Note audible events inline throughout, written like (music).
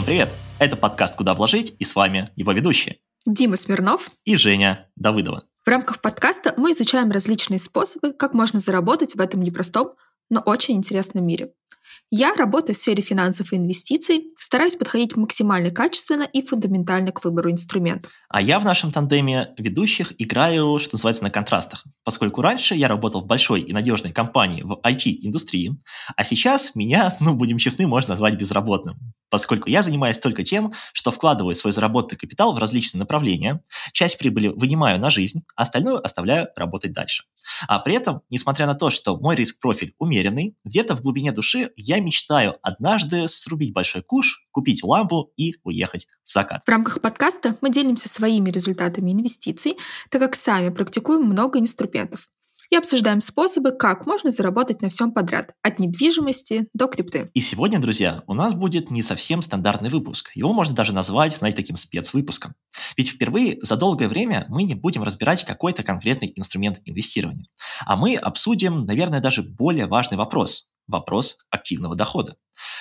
Всем привет! Это подкаст «Куда вложить» и с вами его ведущие. Дима Смирнов и Женя Давыдова. В рамках подкаста мы изучаем различные способы, как можно заработать в этом непростом, но очень интересном мире. Я работаю в сфере финансов и инвестиций, стараюсь подходить максимально качественно и фундаментально к выбору инструментов. А я в нашем тандеме ведущих играю, что называется, на контрастах. Поскольку раньше я работал в большой и надежной компании в IT-индустрии, а сейчас меня, (laughs) ну, будем честны, можно назвать безработным поскольку я занимаюсь только тем, что вкладываю свой заработанный капитал в различные направления, часть прибыли вынимаю на жизнь, а остальную оставляю работать дальше. А при этом, несмотря на то, что мой риск-профиль умеренный, где-то в глубине души я мечтаю однажды срубить большой куш, купить лампу и уехать в закат. В рамках подкаста мы делимся своими результатами инвестиций, так как сами практикуем много инструментов и обсуждаем способы, как можно заработать на всем подряд, от недвижимости до крипты. И сегодня, друзья, у нас будет не совсем стандартный выпуск. Его можно даже назвать, знаете, таким спецвыпуском. Ведь впервые за долгое время мы не будем разбирать какой-то конкретный инструмент инвестирования. А мы обсудим, наверное, даже более важный вопрос – вопрос активного дохода.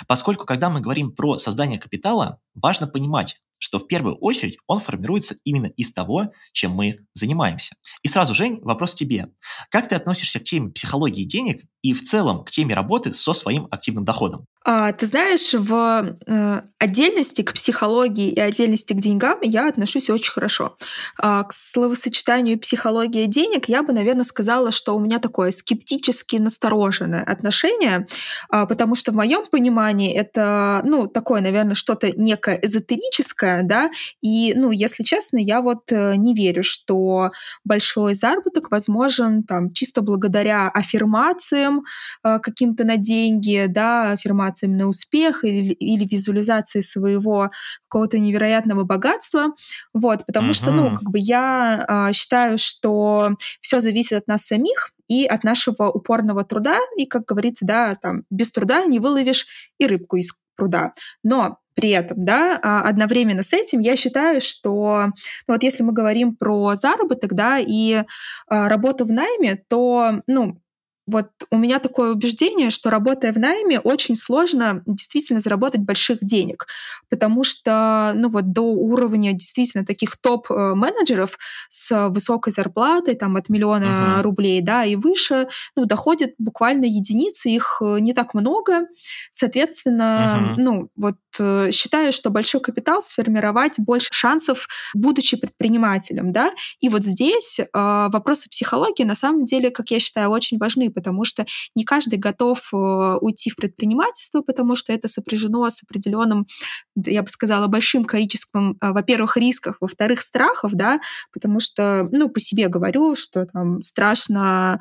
Поскольку, когда мы говорим про создание капитала, важно понимать, что в первую очередь он формируется именно из того, чем мы занимаемся. И сразу, Жень, вопрос тебе. Как ты относишься к теме психологии денег и в целом к теме работы со своим активным доходом? А, ты знаешь, в э, отдельности к психологии и отдельности к деньгам я отношусь очень хорошо. А, к словосочетанию психология денег я бы, наверное, сказала, что у меня такое скептически настороженное отношение, а, потому что в моем понимании это, ну, такое, наверное, что-то некое эзотерическое, да, и, ну, если честно, я вот э, не верю, что большой заработок возможен там чисто благодаря аффирмациям э, каким-то на деньги, да, аффирмациям на успех или, или визуализацией своего какого-то невероятного богатства. Вот, потому uh-huh. что, ну, как бы я э, считаю, что все зависит от нас самих и от нашего упорного труда. И, как говорится, да, там без труда не выловишь и рыбку из пруда. Но при этом, да, а, одновременно с этим я считаю, что ну, вот если мы говорим про заработок, да, и а, работу в найме, то, ну, вот у меня такое убеждение, что работая в найме, очень сложно действительно заработать больших денег, потому что, ну вот до уровня действительно таких топ-менеджеров с высокой зарплатой, там от миллиона uh-huh. рублей, да, и выше, ну, доходят буквально единицы, их э, не так много, соответственно, uh-huh. ну, вот э, считаю, что большой капитал сформировать больше шансов, будучи предпринимателем, да, и вот здесь э, вопросы психологии на самом деле, как я считаю, очень важны, потому что не каждый готов э, уйти в предпринимательство, потому что это сопряжено с определенным, я бы сказала, большим количеством, э, во-первых, рисков, во-вторых, страхов, да, потому что, ну, по себе говорю, что там страшно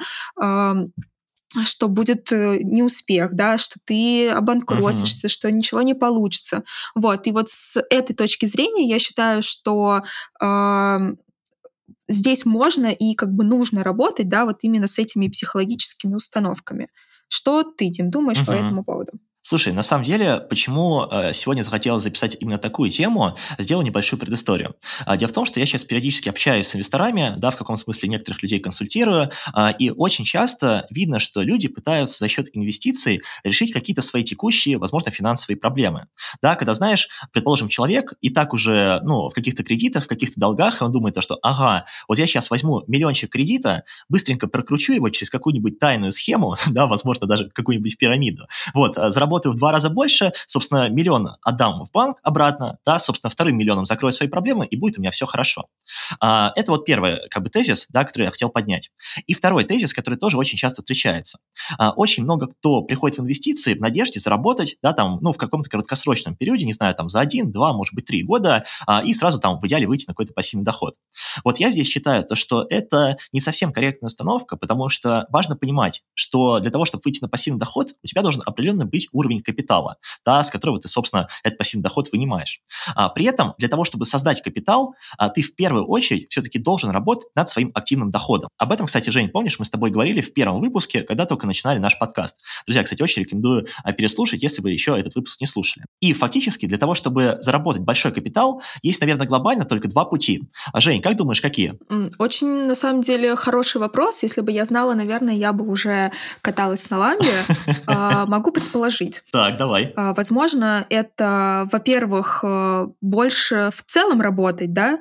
что будет э, неуспех, да, что ты обанкротишься, uh-huh. что ничего не получится. Вот. И вот с этой точки зрения я считаю, что э, здесь можно и как бы нужно работать, да, вот именно с этими психологическими установками. Что ты, Дим, думаешь uh-huh. по этому поводу? Слушай, на самом деле, почему э, сегодня захотелось записать именно такую тему, сделал небольшую предысторию. А, дело в том, что я сейчас периодически общаюсь с инвесторами, да, в каком смысле некоторых людей консультирую, а, и очень часто видно, что люди пытаются за счет инвестиций решить какие-то свои текущие, возможно, финансовые проблемы. Да, когда, знаешь, предположим, человек и так уже, ну, в каких-то кредитах, в каких-то долгах, и он думает, что, ага, вот я сейчас возьму миллиончик кредита, быстренько прокручу его через какую-нибудь тайную схему, (laughs) да, возможно, даже какую-нибудь пирамиду, вот, а, заработаю заработаю в два раза больше, собственно, миллион отдам в банк обратно, да, собственно, вторым миллионом закрою свои проблемы, и будет у меня все хорошо. А, это вот первый как бы тезис, да, который я хотел поднять. И второй тезис, который тоже очень часто встречается. А, очень много кто приходит в инвестиции в надежде заработать, да, там, ну, в каком-то краткосрочном периоде, не знаю, там, за один, два, может быть, три года, а, и сразу там в идеале выйти на какой-то пассивный доход. Вот я здесь считаю то, что это не совсем корректная установка, потому что важно понимать, что для того, чтобы выйти на пассивный доход, у тебя должен определенно быть уровень капитала, да, с которого ты, собственно, этот пассивный доход вынимаешь. А, при этом для того, чтобы создать капитал, а, ты в первую очередь все-таки должен работать над своим активным доходом. Об этом, кстати, Жень, помнишь, мы с тобой говорили в первом выпуске, когда только начинали наш подкаст. Друзья, кстати, очень рекомендую а, переслушать, если вы еще этот выпуск не слушали. И фактически для того, чтобы заработать большой капитал, есть, наверное, глобально только два пути. А, Жень, как думаешь, какие? Очень, на самом деле, хороший вопрос. Если бы я знала, наверное, я бы уже каталась на ламбе. (laughs) Могу предположить. Поговорить. Так, давай. А, возможно, это, во-первых, э, больше в целом работать, да,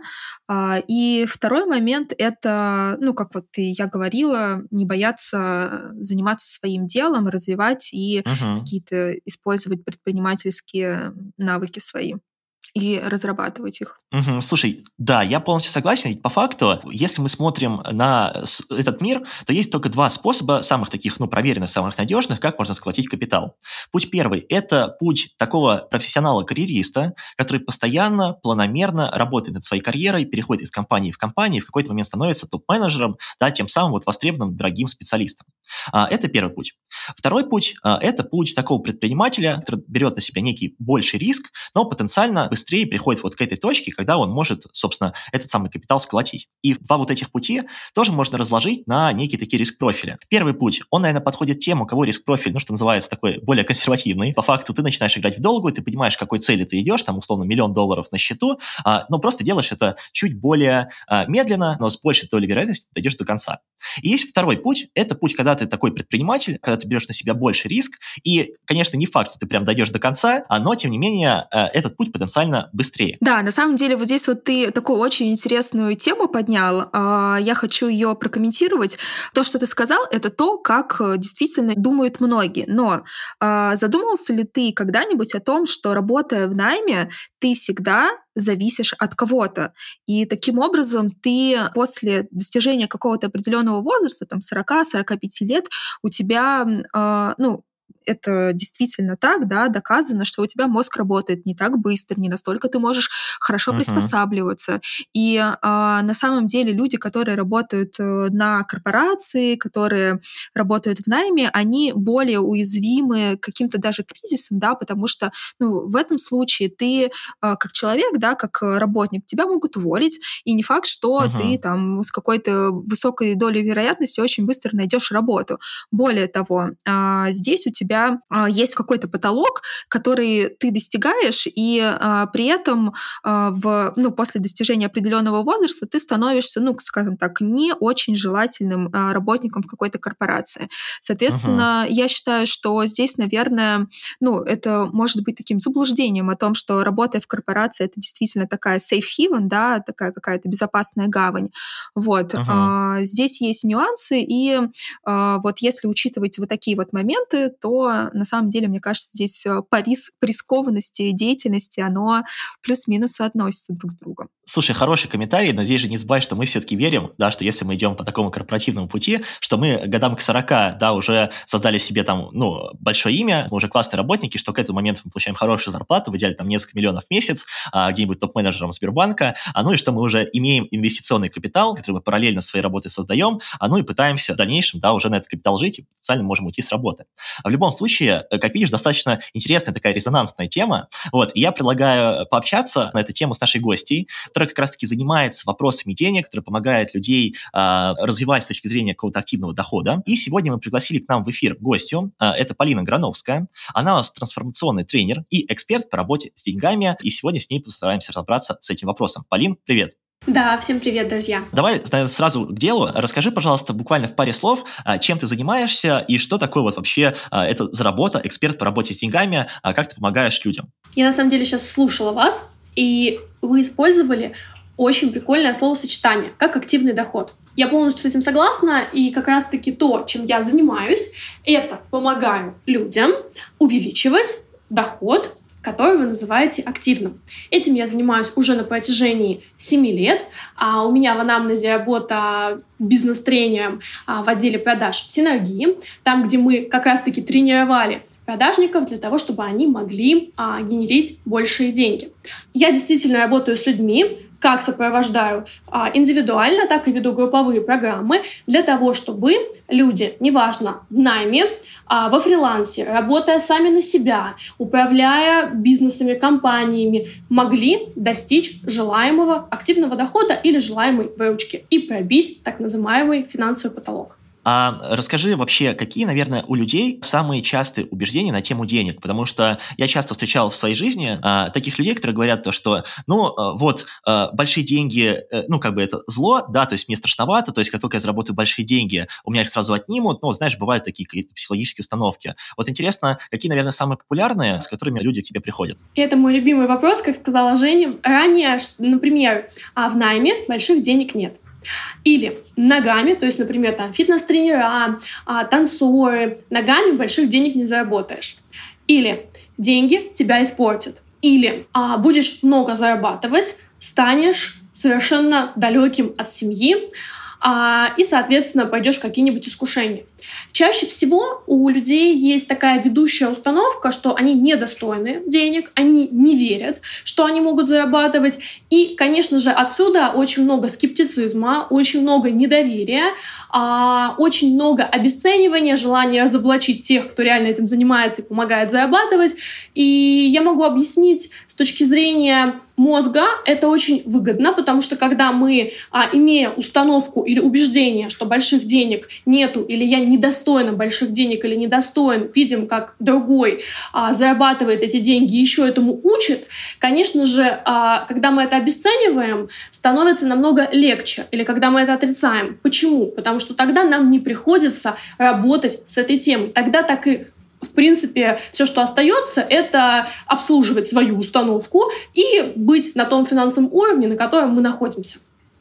а, и второй момент — это, ну, как вот я говорила, не бояться заниматься своим делом, развивать и угу. какие-то использовать предпринимательские навыки свои и разрабатывать их. Угу, слушай, да, я полностью согласен. По факту, если мы смотрим на этот мир, то есть только два способа, самых таких, ну, проверенных, самых надежных, как можно сколотить капитал. Путь первый – это путь такого профессионала-карьериста, который постоянно, планомерно работает над своей карьерой, переходит из компании в компанию, в какой-то момент становится топ-менеджером, да, тем самым вот востребованным дорогим специалистом. А, это первый путь. Второй путь а, – это путь такого предпринимателя, который берет на себя некий больший риск, но потенциально быстрее приходит вот к этой точке, когда он может, собственно, этот самый капитал сколотить. И два вот этих пути тоже можно разложить на некие такие риск-профили. Первый путь, он, наверное, подходит тем, у кого риск-профиль, ну, что называется, такой более консервативный. По факту ты начинаешь играть в долгую, ты понимаешь, к какой цели ты идешь, там, условно, миллион долларов на счету, а, но просто делаешь это чуть более а, медленно, но с большей долей вероятности дойдешь до конца. И есть второй путь, это путь, когда ты такой предприниматель, когда ты берешь на себя больше риск, и, конечно, не факт, что ты прям дойдешь до конца, но, тем не менее, э, этот путь потенциально быстрее. Да, на самом деле вот здесь вот ты такую очень интересную тему поднял. А, я хочу ее прокомментировать. То, что ты сказал, это то, как э, действительно думают многие. Но а, задумывался ли ты когда-нибудь о том, что работая в найме, ты всегда зависишь от кого-то. И таким образом ты после достижения какого-то определенного возраста, там 40-45 лет, у тебя, э, ну, это действительно так, да, доказано, что у тебя мозг работает не так быстро, не настолько ты можешь хорошо uh-huh. приспосабливаться. И э, на самом деле люди, которые работают э, на корпорации, которые работают в найме, они более уязвимы каким-то даже кризисом, да, потому что ну, в этом случае ты э, как человек, да, как работник, тебя могут уволить, и не факт, что uh-huh. ты там с какой-то высокой долей вероятности очень быстро найдешь работу. Более того, э, здесь у тебя тебя а, есть какой-то потолок, который ты достигаешь, и а, при этом а, в, ну, после достижения определенного возраста ты становишься, ну, скажем так, не очень желательным работником в какой-то корпорации. Соответственно, uh-huh. я считаю, что здесь, наверное, ну, это может быть таким заблуждением о том, что работая в корпорации, это действительно такая safe haven, да, такая какая-то безопасная гавань. Вот. Uh-huh. А, здесь есть нюансы, и вот если учитывать вот такие вот моменты, то на самом деле, мне кажется, здесь э, по, рис, по рискованности деятельности оно плюс-минус соотносится друг с другом. Слушай, хороший комментарий, но здесь же не забывай, что мы все-таки верим, да, что если мы идем по такому корпоративному пути, что мы годам к 40, да, уже создали себе там, ну, большое имя, мы уже классные работники, что к этому моменту мы получаем хорошую зарплату, в идеале там несколько миллионов в месяц, а, где-нибудь топ-менеджером Сбербанка, а ну и что мы уже имеем инвестиционный капитал, который мы параллельно своей работой создаем, а ну и пытаемся в дальнейшем, да, уже на этот капитал жить и потенциально можем уйти с работы. А в любом случае, э, как видишь, достаточно интересная такая резонансная тема. Вот, и я предлагаю пообщаться на эту тему с нашей гостьей, которая как раз-таки занимается вопросами денег, которая помогает людей э, развивать с точки зрения какого-то активного дохода. И сегодня мы пригласили к нам в эфир гостью. Э, это Полина Грановская. Она у нас трансформационный тренер и эксперт по работе с деньгами. И сегодня с ней постараемся разобраться с этим вопросом. Полин, привет. Да, всем привет, друзья. Давай сразу к делу. Расскажи, пожалуйста, буквально в паре слов, а, чем ты занимаешься и что такое вот вообще а, это за работа, эксперт по работе с деньгами, а, как ты помогаешь людям. Я на самом деле сейчас слушала вас, и вы использовали очень прикольное словосочетание, как активный доход. Я полностью с этим согласна, и как раз-таки то, чем я занимаюсь, это помогаю людям увеличивать доход который вы называете активным. Этим я занимаюсь уже на протяжении 7 лет. А у меня в анамнезе работа бизнес-тренером а, в отделе продаж в Синергии, там, где мы как раз-таки тренировали продажников для того, чтобы они могли а, генерить большие деньги. Я действительно работаю с людьми, как сопровождаю а, индивидуально, так и веду групповые программы для того, чтобы люди, неважно, в найме, а, во фрилансе, работая сами на себя, управляя бизнесами, компаниями, могли достичь желаемого активного дохода или желаемой выручки и пробить так называемый финансовый потолок. А расскажи вообще, какие, наверное, у людей самые частые убеждения на тему денег? Потому что я часто встречал в своей жизни а, таких людей, которые говорят то, что, ну, а, вот, а, большие деньги, а, ну, как бы это зло, да, то есть мне страшновато, то есть как только я заработаю большие деньги, у меня их сразу отнимут, ну, знаешь, бывают такие какие-то психологические установки. Вот интересно, какие, наверное, самые популярные, с которыми люди к тебе приходят? Это мой любимый вопрос, как сказала Женя. Ранее, например, а в найме больших денег нет. Или ногами, то есть, например, там фитнес-тренера, а, танцоры, ногами больших денег не заработаешь. Или деньги тебя испортят. Или а, будешь много зарабатывать, станешь совершенно далеким от семьи, а, и, соответственно, пойдешь в какие-нибудь искушения. Чаще всего у людей есть такая ведущая установка, что они недостойны денег, они не верят, что они могут зарабатывать. И, конечно же, отсюда очень много скептицизма, очень много недоверия, а, очень много обесценивания, желания разоблачить тех, кто реально этим занимается и помогает зарабатывать. И я могу объяснить с точки зрения мозга это очень выгодно, потому что когда мы, а, имея установку или убеждение, что больших денег нету или я недостойна больших денег или недостоин, видим, как другой а, зарабатывает эти деньги, еще этому учит, конечно же, а, когда мы это обесцениваем, становится намного легче. Или когда мы это отрицаем. Почему? Потому что тогда нам не приходится работать с этой темой. Тогда так и в принципе, все, что остается, это обслуживать свою установку и быть на том финансовом уровне, на котором мы находимся.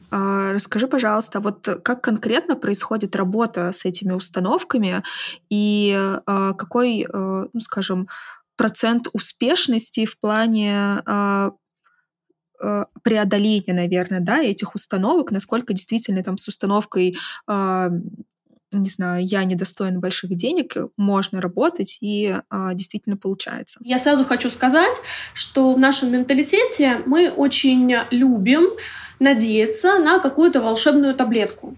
А, расскажи, пожалуйста, вот как конкретно происходит работа с этими установками и а, какой, а, ну, скажем, процент успешности в плане преодоления, наверное, да, этих установок, насколько действительно там с установкой не знаю, я недостоин больших денег, можно работать и действительно получается. Я сразу хочу сказать, что в нашем менталитете мы очень любим надеяться на какую-то волшебную таблетку.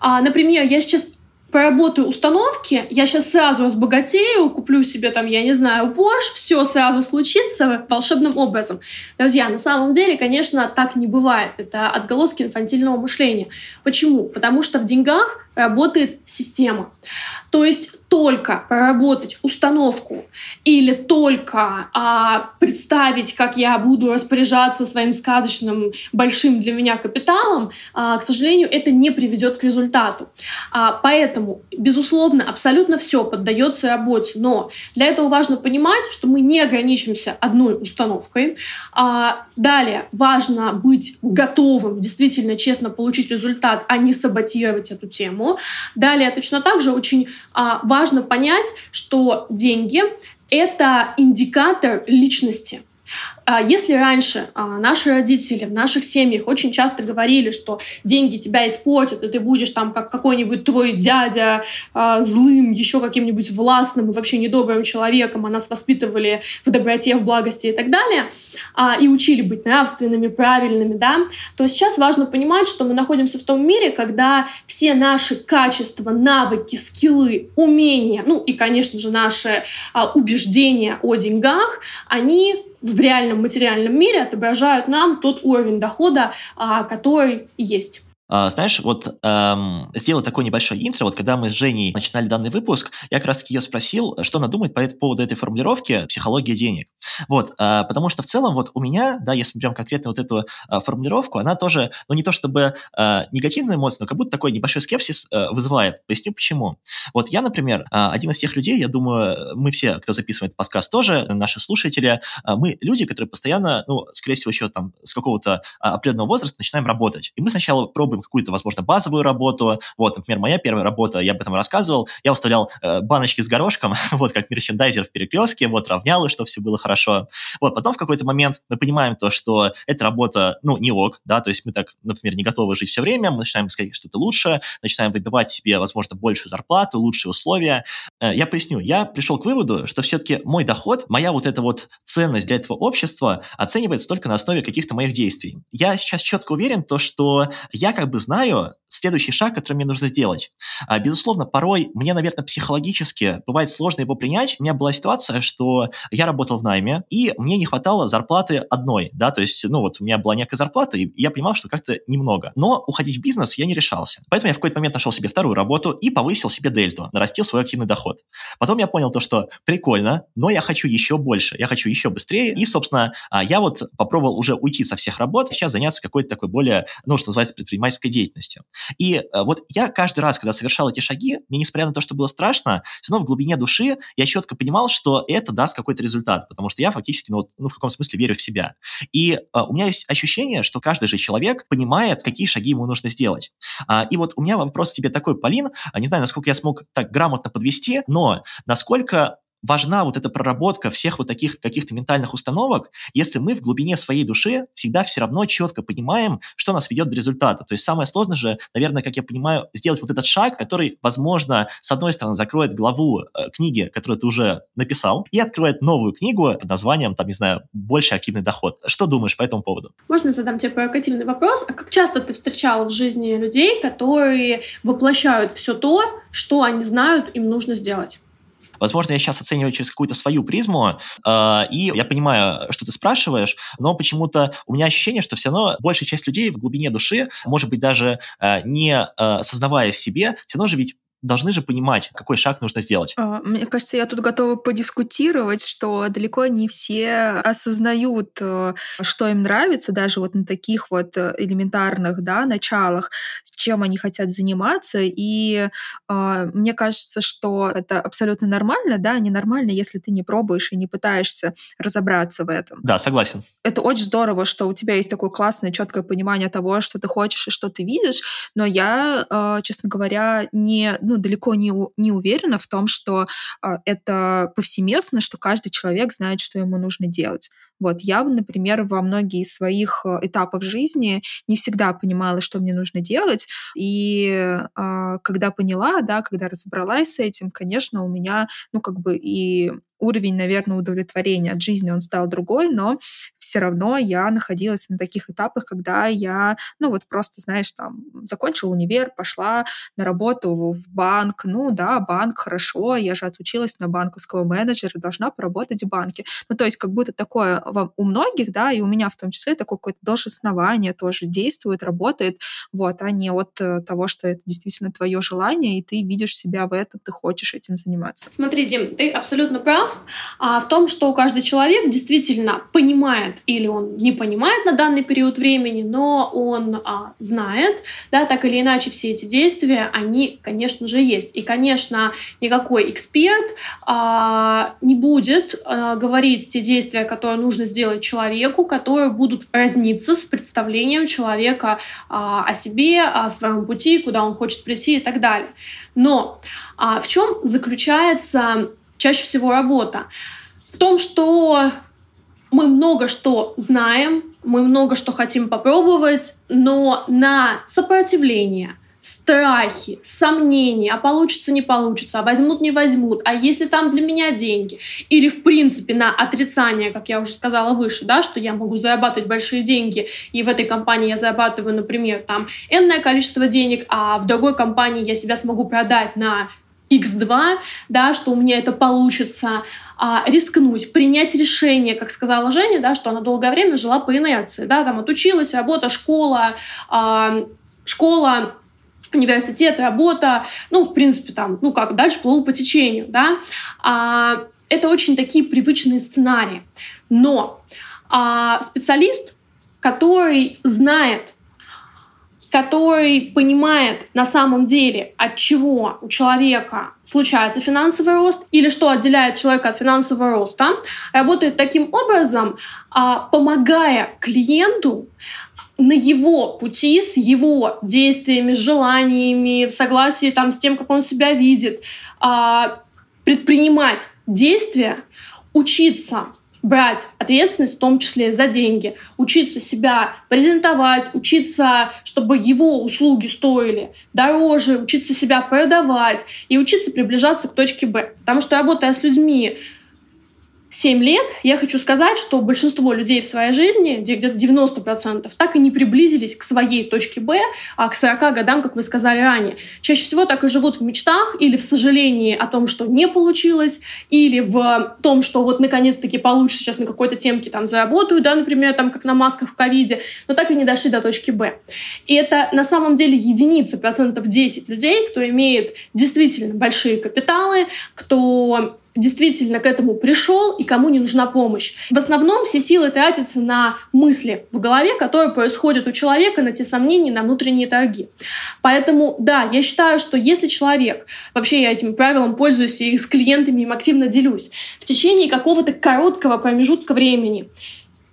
А, например, я сейчас поработаю установки, я сейчас сразу разбогатею, куплю себе там, я не знаю, Porsche, все сразу случится волшебным образом. Друзья, на самом деле, конечно, так не бывает. Это отголоски инфантильного мышления. Почему? Потому что в деньгах работает система. То есть только проработать установку или только а, представить, как я буду распоряжаться своим сказочным большим для меня капиталом, а, к сожалению, это не приведет к результату. А, поэтому, безусловно, абсолютно все поддается работе, но для этого важно понимать, что мы не ограничимся одной установкой. А, далее важно быть готовым действительно честно получить результат, а не саботировать эту тему. Далее точно так же очень а, важно важно понять, что деньги — это индикатор личности. А если раньше а, наши родители в наших семьях очень часто говорили, что деньги тебя испортят, и ты будешь там как какой-нибудь твой дядя а, злым, еще каким-нибудь властным и вообще недобрым человеком, а нас воспитывали в доброте, в благости и так далее, и учили быть нравственными, правильными, да, то сейчас важно понимать, что мы находимся в том мире, когда все наши качества, навыки, скиллы, умения, ну и, конечно же, наши убеждения о деньгах, они в реальном материальном мире отображают нам тот уровень дохода, а, который есть. А, знаешь, вот эм, сделал такой небольшой интро, вот когда мы с Женей начинали данный выпуск, я как раз ее спросил, что она думает по поводу этой формулировки «психология денег». Вот, э, потому что в целом вот у меня, да, если прям конкретно вот эту э, формулировку, она тоже, ну не то чтобы э, негативная эмоция, но как будто такой небольшой скепсис э, вызывает. Поясню почему. Вот я, например, э, один из тех людей, я думаю, мы все, кто записывает подкаст тоже, наши слушатели, э, мы люди, которые постоянно, ну, скорее всего, еще там с какого-то определенного возраста начинаем работать. И мы сначала пробуем какую-то, возможно, базовую работу. Вот, например, моя первая работа, я об этом рассказывал, я выставлял э, баночки с горошком, (laughs) вот, как мерчендайзер в перекрестке, вот, равнял, чтобы все было хорошо. Вот, потом в какой-то момент мы понимаем то, что эта работа, ну, не ок, да, то есть мы так, например, не готовы жить все время, мы начинаем искать что-то лучше, начинаем выбивать себе, возможно, большую зарплату, лучшие условия. Э, я поясню, я пришел к выводу, что все-таки мой доход, моя вот эта вот ценность для этого общества оценивается только на основе каких-то моих действий. Я сейчас четко уверен, то, что я как бы знаю следующий шаг, который мне нужно сделать. А, безусловно, порой мне, наверное, психологически бывает сложно его принять. У меня была ситуация, что я работал в найме, и мне не хватало зарплаты одной, да, то есть, ну вот у меня была некая зарплата, и я понимал, что как-то немного. Но уходить в бизнес я не решался. Поэтому я в какой-то момент нашел себе вторую работу и повысил себе дельту, нарастил свой активный доход. Потом я понял то, что прикольно, но я хочу еще больше, я хочу еще быстрее. И, собственно, а, я вот попробовал уже уйти со всех работ, сейчас заняться какой-то такой более, ну, что называется, предпринимательской деятельностью. И э, вот я каждый раз, когда совершал эти шаги, мне, несмотря на то, что было страшно, все равно в глубине души я четко понимал, что это даст какой-то результат, потому что я фактически, ну, ну в каком смысле верю в себя. И а, у меня есть ощущение, что каждый же человек понимает, какие шаги ему нужно сделать. А, и вот у меня вопрос тебе такой, Полин, а, не знаю, насколько я смог так грамотно подвести, но насколько важна вот эта проработка всех вот таких каких-то ментальных установок, если мы в глубине своей души всегда все равно четко понимаем, что нас ведет до результата. То есть самое сложное же, наверное, как я понимаю, сделать вот этот шаг, который, возможно, с одной стороны, закроет главу э, книги, которую ты уже написал, и откроет новую книгу под названием, там, не знаю, «Больше активный доход». Что думаешь по этому поводу? Можно задам тебе провокативный вопрос? А как часто ты встречал в жизни людей, которые воплощают все то, что они знают, им нужно сделать? Возможно, я сейчас оцениваю через какую-то свою призму, э, и я понимаю, что ты спрашиваешь, но почему-то у меня ощущение, что все равно большая часть людей в глубине души, может быть, даже э, не э, сознавая себе, все равно же ведь должны же понимать, какой шаг нужно сделать. А, мне кажется, я тут готова подискутировать, что далеко не все осознают, э, что им нравится, даже вот на таких вот э, элементарных да, началах, с чем они хотят заниматься. И э, мне кажется, что это абсолютно нормально, да, ненормально, если ты не пробуешь и не пытаешься разобраться в этом. Да, согласен. Это очень здорово, что у тебя есть такое классное, четкое понимание того, что ты хочешь и что ты видишь, но я, э, честно говоря, не ну, далеко не, не уверена в том, что а, это повсеместно, что каждый человек знает, что ему нужно делать. Вот я, например, во многие своих э, этапов жизни не всегда понимала, что мне нужно делать, и э, когда поняла, да, когда разобралась с этим, конечно, у меня, ну, как бы и уровень, наверное, удовлетворения от жизни, он стал другой, но все равно я находилась на таких этапах, когда я, ну вот просто, знаешь, там, закончила универ, пошла на работу в банк, ну да, банк, хорошо, я же отучилась на банковского менеджера, должна поработать в банке. Ну то есть как будто такое у многих, да, и у меня в том числе такое какое-то должествование тоже действует, работает, вот, а не от э, того, что это действительно твое желание, и ты видишь себя в этом, ты хочешь этим заниматься. Смотри, Дим, ты абсолютно прав, а в том, что каждый человек действительно понимает или он не понимает на данный период времени, но он а, знает, да, так или иначе все эти действия, они, конечно же, есть. И, конечно, никакой эксперт а, не будет а, говорить те действия, которые нужно сделать человеку, которые будут разниться с представлением человека а, о себе, о своем пути, куда он хочет прийти и так далее. Но а, в чем заключается чаще всего работа. В том, что мы много что знаем, мы много что хотим попробовать, но на сопротивление, страхи, сомнения, а получится, не получится, а возьмут, не возьмут, а если там для меня деньги, или в принципе на отрицание, как я уже сказала выше, да, что я могу зарабатывать большие деньги, и в этой компании я зарабатываю, например, там энное количество денег, а в другой компании я себя смогу продать на X2, да, что у меня это получится, а, рискнуть, принять решение, как сказала Женя, да, что она долгое время жила по инерции, да, там отучилась, работа, школа, а, школа, университет, работа, ну, в принципе, там, ну, как дальше плыл по течению, да, а, это очень такие привычные сценарии. Но а, специалист, который знает, который понимает на самом деле, от чего у человека случается финансовый рост или что отделяет человека от финансового роста, работает таким образом, а, помогая клиенту на его пути, с его действиями, желаниями, в согласии там, с тем, как он себя видит, а, предпринимать действия, учиться брать ответственность, в том числе за деньги, учиться себя презентовать, учиться, чтобы его услуги стоили дороже, учиться себя продавать и учиться приближаться к точке Б. Потому что работая с людьми, 7 лет, я хочу сказать, что большинство людей в своей жизни, где-то 90%, так и не приблизились к своей точке Б, а к 40 годам, как вы сказали ранее. Чаще всего так и живут в мечтах или в сожалении о том, что не получилось, или в том, что вот наконец-таки получится сейчас на какой-то темке там заработаю, да, например, там как на масках в ковиде, но так и не дошли до точки Б. И это на самом деле единица, процентов 10 людей, кто имеет действительно большие капиталы, кто действительно к этому пришел и кому не нужна помощь. В основном все силы тратятся на мысли в голове, которые происходят у человека, на те сомнения, на внутренние торги. Поэтому, да, я считаю, что если человек, вообще я этим правилом пользуюсь и с клиентами им активно делюсь, в течение какого-то короткого промежутка времени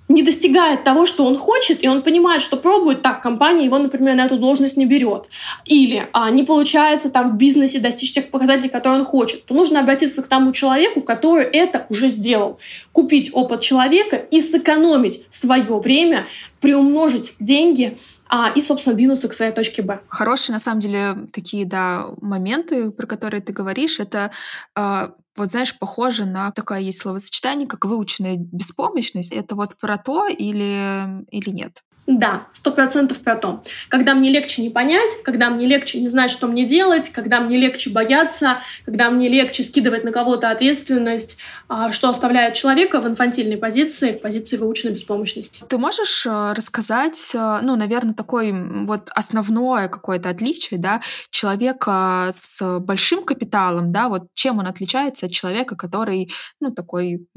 не достигает того, что он хочет, и он понимает, что пробует так, компания его, например, на эту должность не берет, или а, не получается там в бизнесе достичь тех показателей, которые он хочет, то нужно обратиться к тому человеку, который это уже сделал. Купить опыт человека и сэкономить свое время, приумножить деньги а, и, собственно, двинуться к своей точке Б. Хорошие, на самом деле, такие, да, моменты, про которые ты говоришь, это а, вот знаешь, похоже на такое есть словосочетание, как выученная беспомощность. Это вот про то или, или нет? Да, сто процентов про то. Когда мне легче не понять, когда мне легче не знать, что мне делать, когда мне легче бояться, когда мне легче скидывать на кого-то ответственность, а, что оставляет человека в инфантильной позиции, в позиции выученной беспомощности. Ты можешь э, рассказать, э, ну, наверное, такое вот основное какое-то отличие, да, человека с большим капиталом, да, вот чем он отличается от человека, который, ну, такой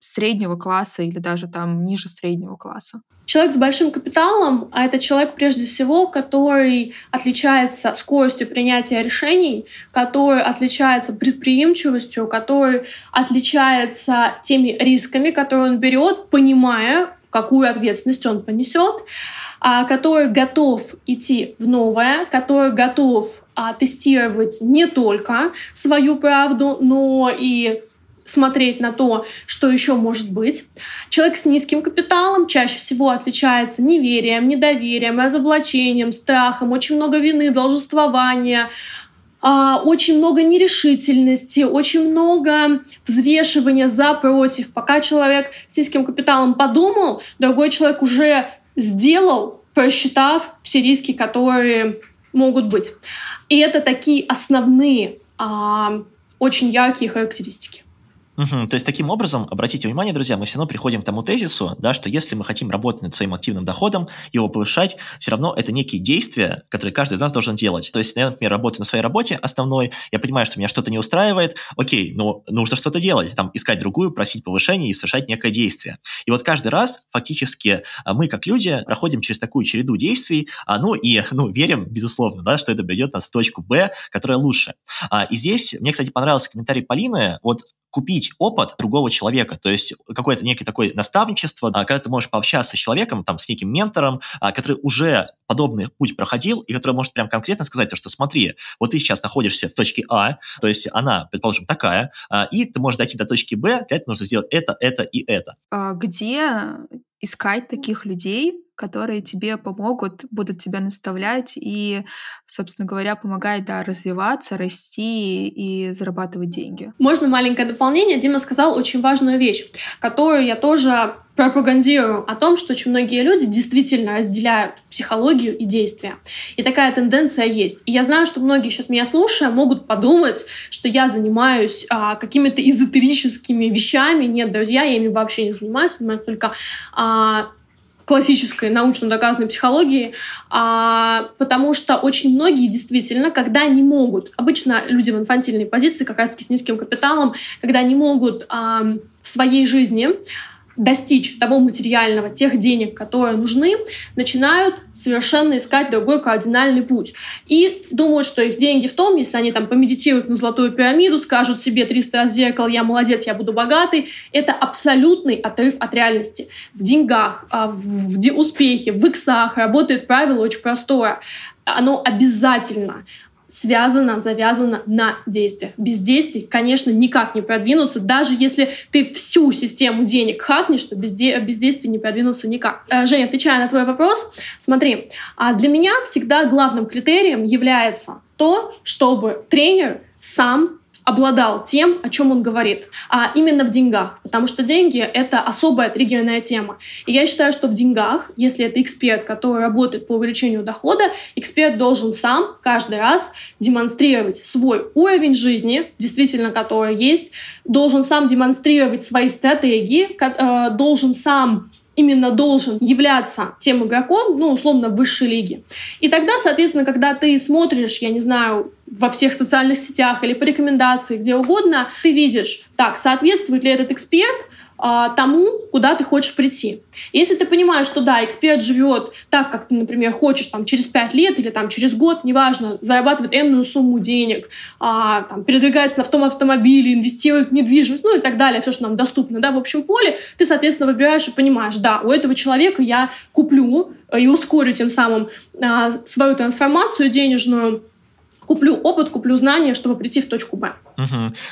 среднего класса или даже там ниже среднего класса? Человек с большим капиталом, а это человек прежде всего, который отличается скоростью принятия решений, который отличается предприимчивостью, который отличается теми рисками, которые он берет, понимая, какую ответственность он понесет, а, который готов идти в новое, который готов а, тестировать не только свою правду, но и смотреть на то, что еще может быть. Человек с низким капиталом чаще всего отличается неверием, недоверием, разоблачением, страхом, очень много вины, должествования, а, очень много нерешительности, очень много взвешивания за против. Пока человек с низким капиталом подумал, другой человек уже сделал, просчитав все риски, которые могут быть. И это такие основные, а, очень яркие характеристики. Угу. То есть таким образом, обратите внимание, друзья, мы все равно приходим к тому тезису, да, что если мы хотим работать над своим активным доходом, его повышать, все равно это некие действия, которые каждый из нас должен делать. То есть я, например, работаю на своей работе основной, я понимаю, что меня что-то не устраивает, окей, но нужно что-то делать, там, искать другую, просить повышения и совершать некое действие. И вот каждый раз фактически а, мы, как люди, проходим через такую череду действий, а, ну и ну, верим, безусловно, да, что это приведет нас в точку Б, которая лучше. А, и здесь мне, кстати, понравился комментарий Полины, вот купить опыт другого человека, то есть какое-то некое такое наставничество, а, когда ты можешь пообщаться с человеком, там, с неким ментором, а, который уже подобный путь проходил, и который может прям конкретно сказать, что смотри, вот ты сейчас находишься в точке А, то есть она, предположим, такая, а, и ты можешь дойти до точки Б, для этого нужно сделать это, это и это. Где искать таких людей, которые тебе помогут, будут тебя наставлять и, собственно говоря, помогать да, развиваться, расти и зарабатывать деньги. Можно маленькое дополнение? Дима сказал очень важную вещь, которую я тоже пропагандирую о том, что очень многие люди действительно разделяют психологию и действия. И такая тенденция есть. И я знаю, что многие сейчас меня слушая могут подумать, что я занимаюсь а, какими-то эзотерическими вещами. Нет, друзья, я ими вообще не занимаюсь, занимаюсь только а, классической научно доказанной психологии, а, потому что очень многие действительно, когда не могут, обычно люди в инфантильной позиции, как раз таки с низким капиталом, когда не могут а, в своей жизни достичь того материального, тех денег, которые нужны, начинают совершенно искать другой кардинальный путь. И думают, что их деньги в том, если они там помедитируют на золотую пирамиду, скажут себе 300 раз зеркало, я молодец, я буду богатый, это абсолютный отрыв от реальности. В деньгах, а, в успехе, в иксах работает правило очень простое. Оно обязательно связано, завязано на действиях. Без действий, конечно, никак не продвинуться. Даже если ты всю систему денег хакнешь, то без, де- без действий не продвинуться никак. Э, Женя, отвечая на твой вопрос, смотри, а для меня всегда главным критерием является то, чтобы тренер сам обладал тем, о чем он говорит, а именно в деньгах, потому что деньги — это особая триггерная тема. И я считаю, что в деньгах, если это эксперт, который работает по увеличению дохода, эксперт должен сам каждый раз демонстрировать свой уровень жизни, действительно, который есть, должен сам демонстрировать свои стратегии, э, должен сам именно должен являться тем игроком, ну, условно, высшей лиги. И тогда, соответственно, когда ты смотришь, я не знаю, во всех социальных сетях или по рекомендации, где угодно, ты видишь, так, соответствует ли этот эксперт тому, куда ты хочешь прийти. Если ты понимаешь, что да, эксперт живет так, как ты, например, хочешь там, через пять лет или там, через год, неважно, зарабатывает энную сумму денег, а, там, передвигается на том автомобиле, инвестирует в недвижимость, ну и так далее, все, что нам доступно да, в общем поле, ты, соответственно, выбираешь и понимаешь, да, у этого человека я куплю и ускорю тем самым а, свою трансформацию денежную, куплю опыт, куплю знания, чтобы прийти в точку Б.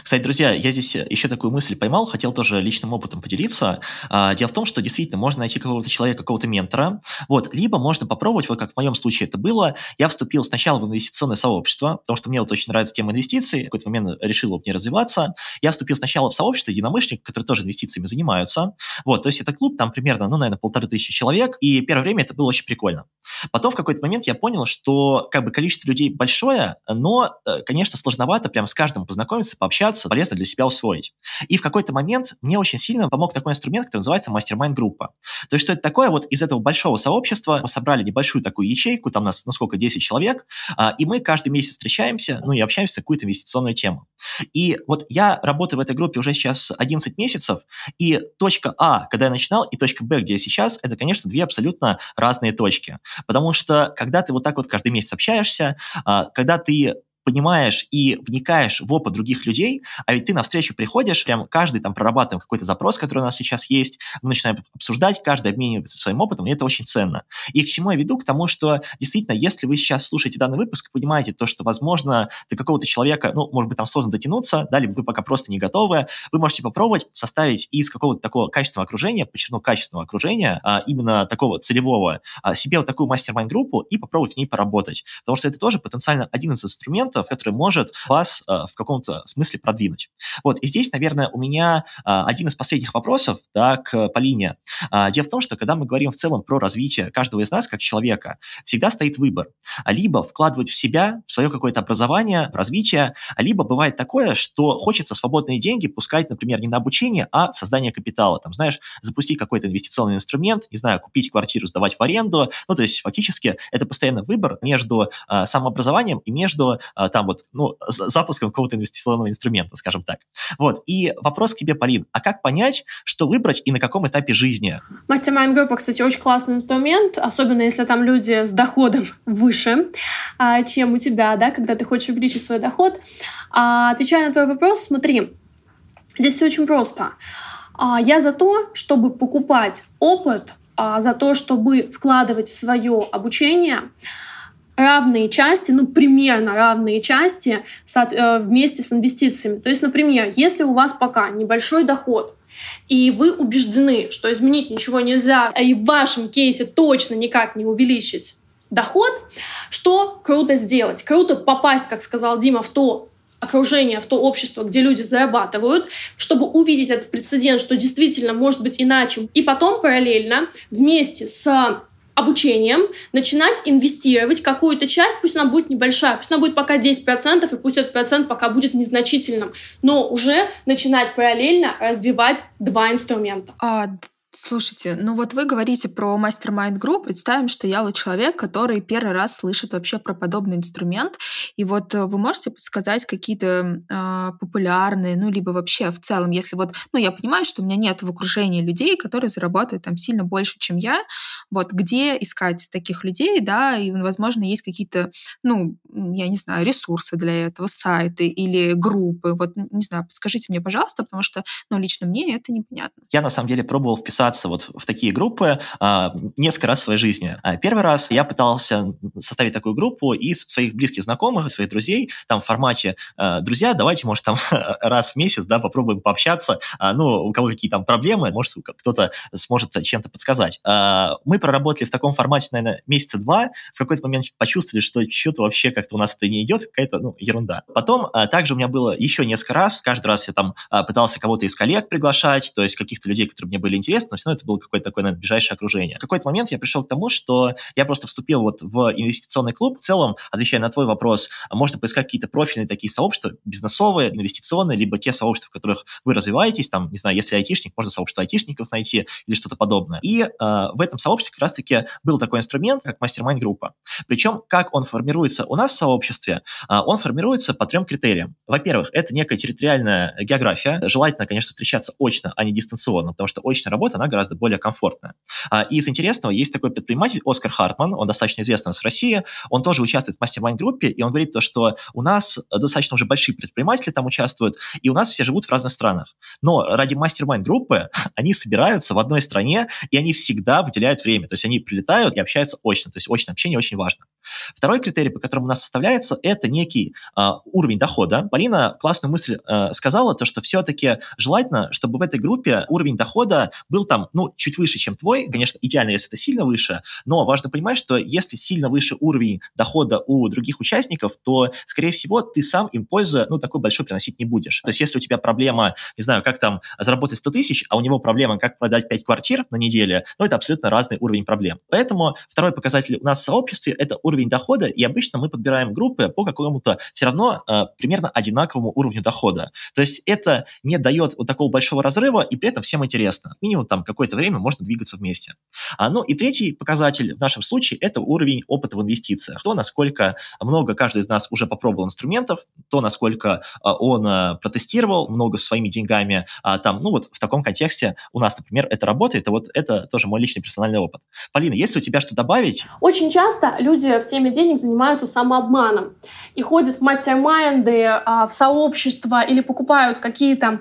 Кстати, друзья, я здесь еще такую мысль поймал, хотел тоже личным опытом поделиться. А, дело в том, что действительно можно найти какого-то человека, какого-то ментора, вот, либо можно попробовать, вот как в моем случае это было, я вступил сначала в инвестиционное сообщество, потому что мне вот очень нравится тема инвестиций, в какой-то момент решил в ней развиваться. Я вступил сначала в сообщество единомышленников, которые тоже инвестициями занимаются. Вот, то есть это клуб, там примерно, ну, наверное, полторы тысячи человек, и первое время это было очень прикольно. Потом в какой-то момент я понял, что как бы количество людей большое, но, э, конечно, сложновато прям с каждым познакомиться, познакомиться, пообщаться, полезно для себя усвоить. И в какой-то момент мне очень сильно помог такой инструмент, который называется мастер-майн-группа. То есть что это такое? Вот из этого большого сообщества мы собрали небольшую такую ячейку, там нас, ну сколько, 10 человек, а, и мы каждый месяц встречаемся, ну и общаемся на какую-то инвестиционную тему. И вот я работаю в этой группе уже сейчас 11 месяцев, и точка А, когда я начинал, и точка Б, где я сейчас, это, конечно, две абсолютно разные точки. Потому что когда ты вот так вот каждый месяц общаешься, а, когда ты понимаешь и вникаешь в опыт других людей, а ведь ты на встречу приходишь, прям каждый там прорабатываем какой-то запрос, который у нас сейчас есть, мы начинаем обсуждать, каждый обменивается своим опытом, и это очень ценно. И к чему я веду? К тому, что действительно, если вы сейчас слушаете данный выпуск, понимаете то, что, возможно, до какого-то человека, ну, может быть, там сложно дотянуться, да, либо вы пока просто не готовы, вы можете попробовать составить из какого-то такого качественного окружения, подчеркну, качественного окружения, а, именно такого целевого, а, себе вот такую мастер-майн-группу и попробовать в ней поработать. Потому что это тоже потенциально один из инструментов, инструментов, который может вас э, в каком-то смысле продвинуть. Вот, и здесь, наверное, у меня э, один из последних вопросов да, к Полине. Э, дело в том, что когда мы говорим в целом про развитие каждого из нас как человека, всегда стоит выбор. Либо вкладывать в себя, в свое какое-то образование, развитие, либо бывает такое, что хочется свободные деньги пускать, например, не на обучение, а в создание капитала. Там, знаешь, запустить какой-то инвестиционный инструмент, не знаю, купить квартиру, сдавать в аренду. Ну, то есть фактически это постоянно выбор между э, самообразованием и между там вот, ну, запуском какого-то инвестиционного инструмента, скажем так. Вот. И вопрос к тебе, Полин, а как понять, что выбрать и на каком этапе жизни? Mastermind группа, кстати, очень классный инструмент, особенно если там люди с доходом выше, а, чем у тебя, да, когда ты хочешь увеличить свой доход. А, отвечая на твой вопрос, смотри, здесь все очень просто. А, я за то, чтобы покупать опыт, за то, чтобы вкладывать в свое обучение, равные части, ну, примерно равные части э, вместе с инвестициями. То есть, например, если у вас пока небольшой доход, и вы убеждены, что изменить ничего нельзя, и в вашем кейсе точно никак не увеличить доход, что круто сделать? Круто попасть, как сказал Дима, в то окружение, в то общество, где люди зарабатывают, чтобы увидеть этот прецедент, что действительно может быть иначе. И потом параллельно вместе с обучением начинать инвестировать какую-то часть, пусть она будет небольшая, пусть она будет пока 10%, и пусть этот процент пока будет незначительным, но уже начинать параллельно развивать два инструмента. А, Слушайте, ну вот вы говорите про мастер-майнд групп. Представим, что я вот человек, который первый раз слышит вообще про подобный инструмент. И вот э, вы можете подсказать какие-то э, популярные, ну либо вообще в целом, если вот, ну я понимаю, что у меня нет в окружении людей, которые зарабатывают там сильно больше, чем я. Вот где искать таких людей, да, и возможно есть какие-то, ну я не знаю, ресурсы для этого, сайты или группы. Вот не знаю, подскажите мне, пожалуйста, потому что, ну лично мне это непонятно. Я на самом деле пробовал вписать вписаться вот в такие группы а, несколько раз в своей жизни. А, первый раз я пытался составить такую группу из своих близких знакомых, своих друзей, там в формате «Друзья, давайте, может, там (laughs) раз в месяц, да, попробуем пообщаться, ну, у кого какие там проблемы, может, кто-то сможет чем-то подсказать». Мы проработали в таком формате, наверное, месяца два, в какой-то момент почувствовали, что что-то вообще как-то у нас это не идет, какая-то, ну, ерунда. Потом также у меня было еще несколько раз, каждый раз я там пытался кого-то из коллег приглашать, то есть каких-то людей, которые мне были интересны, но все равно это было какое-то такое, наверное, ближайшее окружение. В какой-то момент я пришел к тому, что я просто вступил вот в инвестиционный клуб. В целом, отвечая на твой вопрос, можно поискать какие-то профильные такие сообщества, бизнесовые, инвестиционные, либо те сообщества, в которых вы развиваетесь, там, не знаю, если айтишник, можно сообщество айтишников найти или что-то подобное. И э, в этом сообществе как раз-таки был такой инструмент, как мастер-майнд-группа. Причем, как он формируется у нас в сообществе, э, он формируется по трем критериям. Во-первых, это некая территориальная география. Желательно, конечно, встречаться очно, а не дистанционно, потому что очная работа, она гораздо более комфортная. А, из интересного есть такой предприниматель Оскар Хартман, он достаточно известный у нас в России, он тоже участвует в мастер-майн-группе, и он говорит то, что у нас достаточно уже большие предприниматели там участвуют, и у нас все живут в разных странах. Но ради мастер-майн-группы (laughs) они собираются в одной стране, и они всегда выделяют время. То есть они прилетают и общаются очно. То есть очное общение очень важно. Второй критерий, по которому у нас составляется, это некий э, уровень дохода. Полина классную мысль э, сказала, то, что все-таки желательно, чтобы в этой группе уровень дохода был там, ну, чуть выше, чем твой. Конечно, идеально, если это сильно выше, но важно понимать, что если сильно выше уровень дохода у других участников, то, скорее всего, ты сам им пользу, ну, такой большой приносить не будешь. То есть если у тебя проблема, не знаю, как там заработать 100 тысяч, а у него проблема, как продать 5 квартир на неделе, ну, это абсолютно разный уровень проблем. Поэтому второй показатель у нас в сообществе – это уровень дохода, и обычно мы подбираем группы по какому-то все равно э, примерно одинаковому уровню дохода. То есть это не дает вот такого большого разрыва, и при этом всем интересно. Минимум там какое-то время можно двигаться вместе. А, ну и третий показатель в нашем случае – это уровень опыта в инвестициях. То, насколько много каждый из нас уже попробовал инструментов, то, насколько а, он а, протестировал много своими деньгами. А, там, ну вот в таком контексте у нас, например, это работает, и вот это тоже мой личный персональный опыт. Полина, если у тебя что добавить? Очень часто люди в теме денег занимаются самообманом и ходят в мастер-майнды, а, в сообщества или покупают какие-то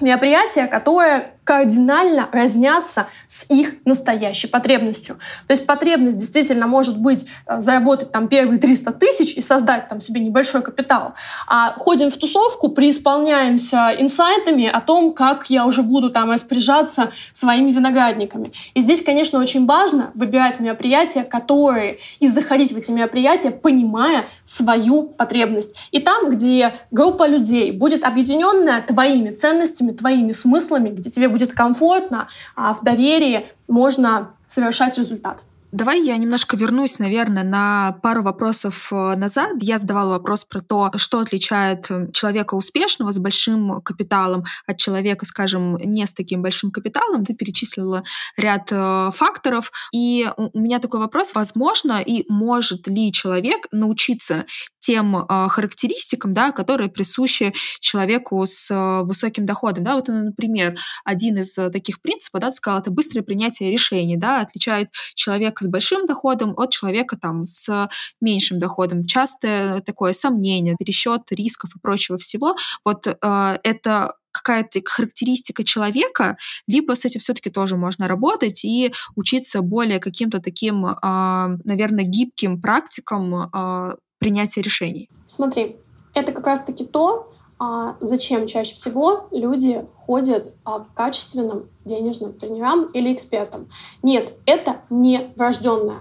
мероприятия, которые кардинально разнятся с их настоящей потребностью. То есть потребность действительно может быть э, заработать там первые 300 тысяч и создать там себе небольшой капитал. А ходим в тусовку, преисполняемся инсайтами о том, как я уже буду там распоряжаться своими виноградниками. И здесь, конечно, очень важно выбирать мероприятия, которые и заходить в эти мероприятия, понимая свою потребность. И там, где группа людей будет объединенная твоими ценностями, твоими смыслами, где тебе будет комфортно, а в доверии можно совершать результат. Давай я немножко вернусь, наверное, на пару вопросов э, назад. Я задавала вопрос про то, что отличает э, человека успешного с большим капиталом от человека, скажем, не с таким большим капиталом. Ты перечислила ряд э, факторов. И у меня такой вопрос. Возможно и может ли человек научиться тем характеристикам, да, которые присущи человеку с высоким доходом? Да, вот, например, один из таких принципов, да, ты сказал, это быстрое принятие решений, да, отличает человека с большим доходом от человека там с меньшим доходом. Часто такое сомнение, пересчет рисков и прочего всего. Вот э, это какая-то характеристика человека, либо с этим все-таки тоже можно работать и учиться более каким-то таким, э, наверное, гибким практикам э, принятия решений. Смотри, это как раз-таки то, а зачем чаще всего люди ходят а, к качественным денежным тренерам или экспертам? Нет, это не врожденное.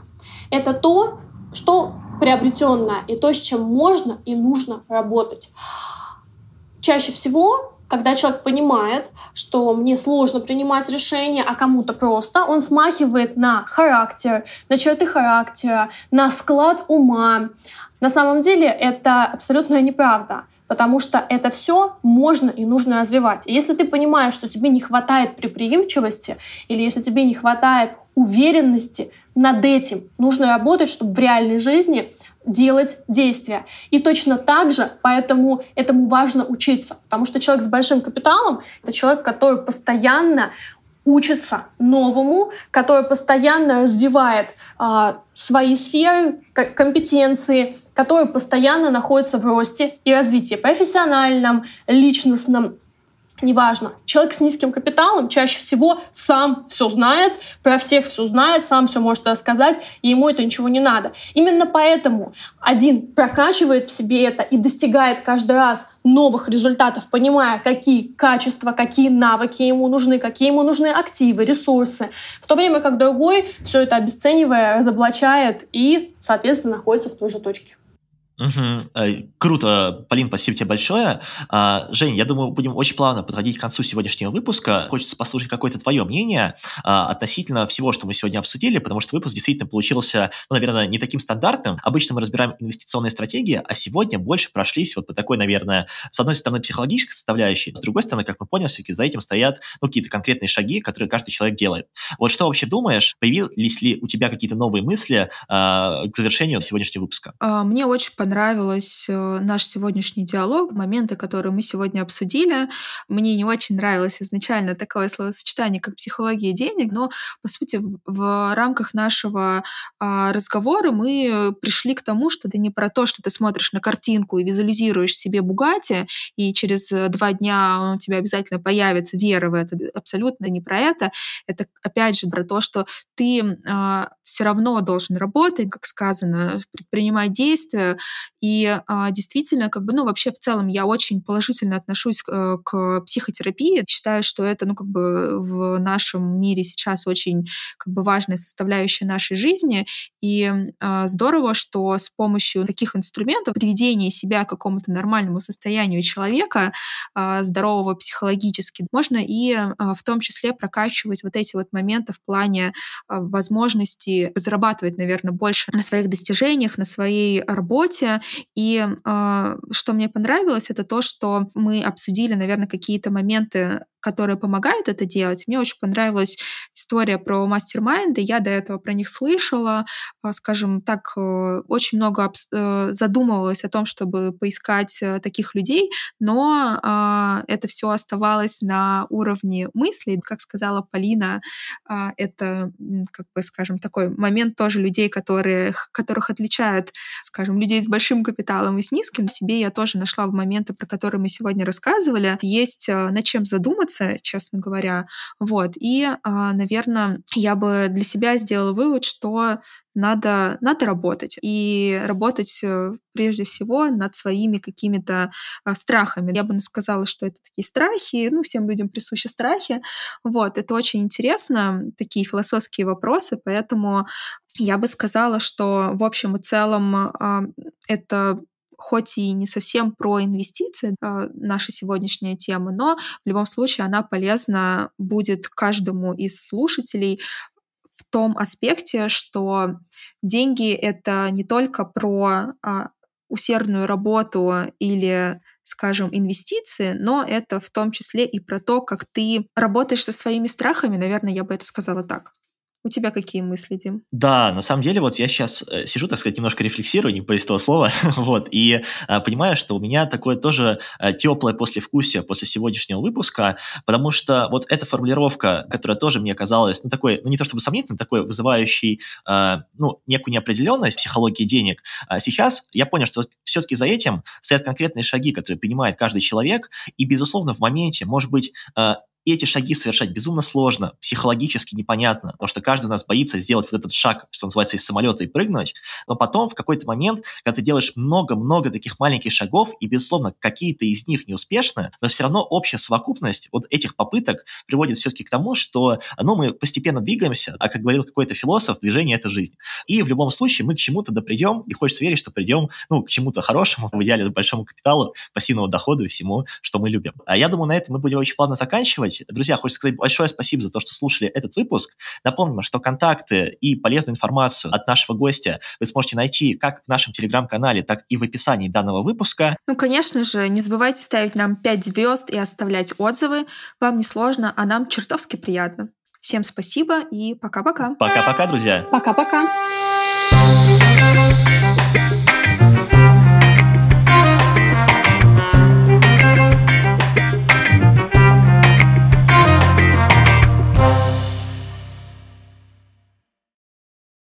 Это то, что приобретенное и то, с чем можно и нужно работать. Чаще всего, когда человек понимает, что мне сложно принимать решения, а кому-то просто, он смахивает на характер, на черты характера, на склад ума. На самом деле это абсолютная неправда потому что это все можно и нужно развивать. И если ты понимаешь, что тебе не хватает предприимчивости или если тебе не хватает уверенности, над этим нужно работать, чтобы в реальной жизни делать действия. И точно так же, поэтому этому важно учиться. Потому что человек с большим капиталом — это человек, который постоянно учится новому, который постоянно развивает а, свои сферы, компетенции, который постоянно находится в росте и развитии профессиональном, личностном, неважно. Человек с низким капиталом чаще всего сам все знает, про всех все знает, сам все может рассказать, и ему это ничего не надо. Именно поэтому один прокачивает в себе это и достигает каждый раз новых результатов, понимая, какие качества, какие навыки ему нужны, какие ему нужны активы, ресурсы, в то время как другой все это обесценивая, разоблачает и, соответственно, находится в той же точке. Угу. Круто, Полин, спасибо тебе большое. А, Жень, я думаю, будем очень плавно подходить к концу сегодняшнего выпуска. Хочется послушать какое-то твое мнение а, относительно всего, что мы сегодня обсудили, потому что выпуск действительно получился, ну, наверное, не таким стандартным. Обычно мы разбираем инвестиционные стратегии, а сегодня больше прошлись вот по такой, наверное, с одной стороны, психологической составляющей, с другой стороны, как мы поняли, все-таки за этим стоят ну, какие-то конкретные шаги, которые каждый человек делает. Вот что вообще думаешь? Появились ли у тебя какие-то новые мысли к завершению сегодняшнего выпуска? Мне очень понравилось э, наш сегодняшний диалог, моменты, которые мы сегодня обсудили. Мне не очень нравилось изначально такое словосочетание, как психология денег, но, по сути, в, в рамках нашего а, разговора мы пришли к тому, что это не про то, что ты смотришь на картинку и визуализируешь себе Бугати, и через два дня у тебя обязательно появится вера в это. Абсолютно не про это. Это, опять же, про то, что ты а, все равно должен работать, как сказано, предпринимать действия, и а, действительно, как бы, ну, вообще в целом я очень положительно отношусь к, к психотерапии. Считаю, что это, ну, как бы в нашем мире сейчас очень как бы важная составляющая нашей жизни. И а, здорово, что с помощью таких инструментов приведения себя к какому-то нормальному состоянию человека, а, здорового психологически, можно и в том числе прокачивать вот эти вот моменты в плане возможности зарабатывать, наверное, больше на своих достижениях, на своей работе, и э, что мне понравилось, это то, что мы обсудили, наверное, какие-то моменты которые помогают это делать. Мне очень понравилась история про мастер-майнды. Я до этого про них слышала. А, скажем так, э, очень много э, задумывалась о том, чтобы поискать э, таких людей, но а, это все оставалось на уровне мыслей. Как сказала Полина, а, это, как бы, скажем, такой момент тоже людей, которые, которых отличают, скажем, людей с большим капиталом и с низким. В себе я тоже нашла в моменты, про которые мы сегодня рассказывали. Есть над чем задуматься, задуматься, честно говоря. Вот. И, а, наверное, я бы для себя сделала вывод, что надо, надо работать. И работать э, прежде всего над своими какими-то а, страхами. Я бы сказала, что это такие страхи, ну, всем людям присущи страхи. Вот, это очень интересно, такие философские вопросы, поэтому я бы сказала, что в общем и целом а, это хоть и не совсем про инвестиции, э, наша сегодняшняя тема, но в любом случае она полезна будет каждому из слушателей в том аспекте, что деньги — это не только про а, усердную работу или скажем, инвестиции, но это в том числе и про то, как ты работаешь со своими страхами, наверное, я бы это сказала так. У тебя какие мысли, Дим? Да, на самом деле, вот я сейчас э, сижу, так сказать, немножко рефлексирую, не по того слова, (laughs) вот, и а, понимаю, что у меня такое тоже а, теплое послевкусие после сегодняшнего выпуска, потому что вот эта формулировка, которая тоже мне казалась, ну, такой, ну, не то чтобы сомнительно, такой вызывающий, а, ну, некую неопределенность психологии денег, а сейчас я понял, что все-таки за этим стоят конкретные шаги, которые принимает каждый человек, и, безусловно, в моменте, может быть, и эти шаги совершать безумно сложно, психологически непонятно, потому что каждый у нас боится сделать вот этот шаг, что называется, из самолета и прыгнуть. Но потом, в какой-то момент, когда ты делаешь много-много таких маленьких шагов, и, безусловно, какие-то из них неуспешны, но все равно общая совокупность вот этих попыток приводит все-таки к тому, что ну, мы постепенно двигаемся, а, как говорил какой-то философ, движение – это жизнь. И в любом случае мы к чему-то допридем, и хочется верить, что придем ну, к чему-то хорошему, (laughs) в идеале большому капиталу, пассивному доходу и всему, что мы любим. А я думаю, на этом мы будем очень плавно заканчивать делать. Друзья, хочется сказать большое спасибо за то, что слушали этот выпуск. Напомним, что контакты и полезную информацию от нашего гостя вы сможете найти как в нашем телеграм-канале, так и в описании данного выпуска. Ну, конечно же, не забывайте ставить нам 5 звезд и оставлять отзывы. Вам не сложно, а нам чертовски приятно. Всем спасибо и пока-пока. Пока-пока, друзья. Пока-пока.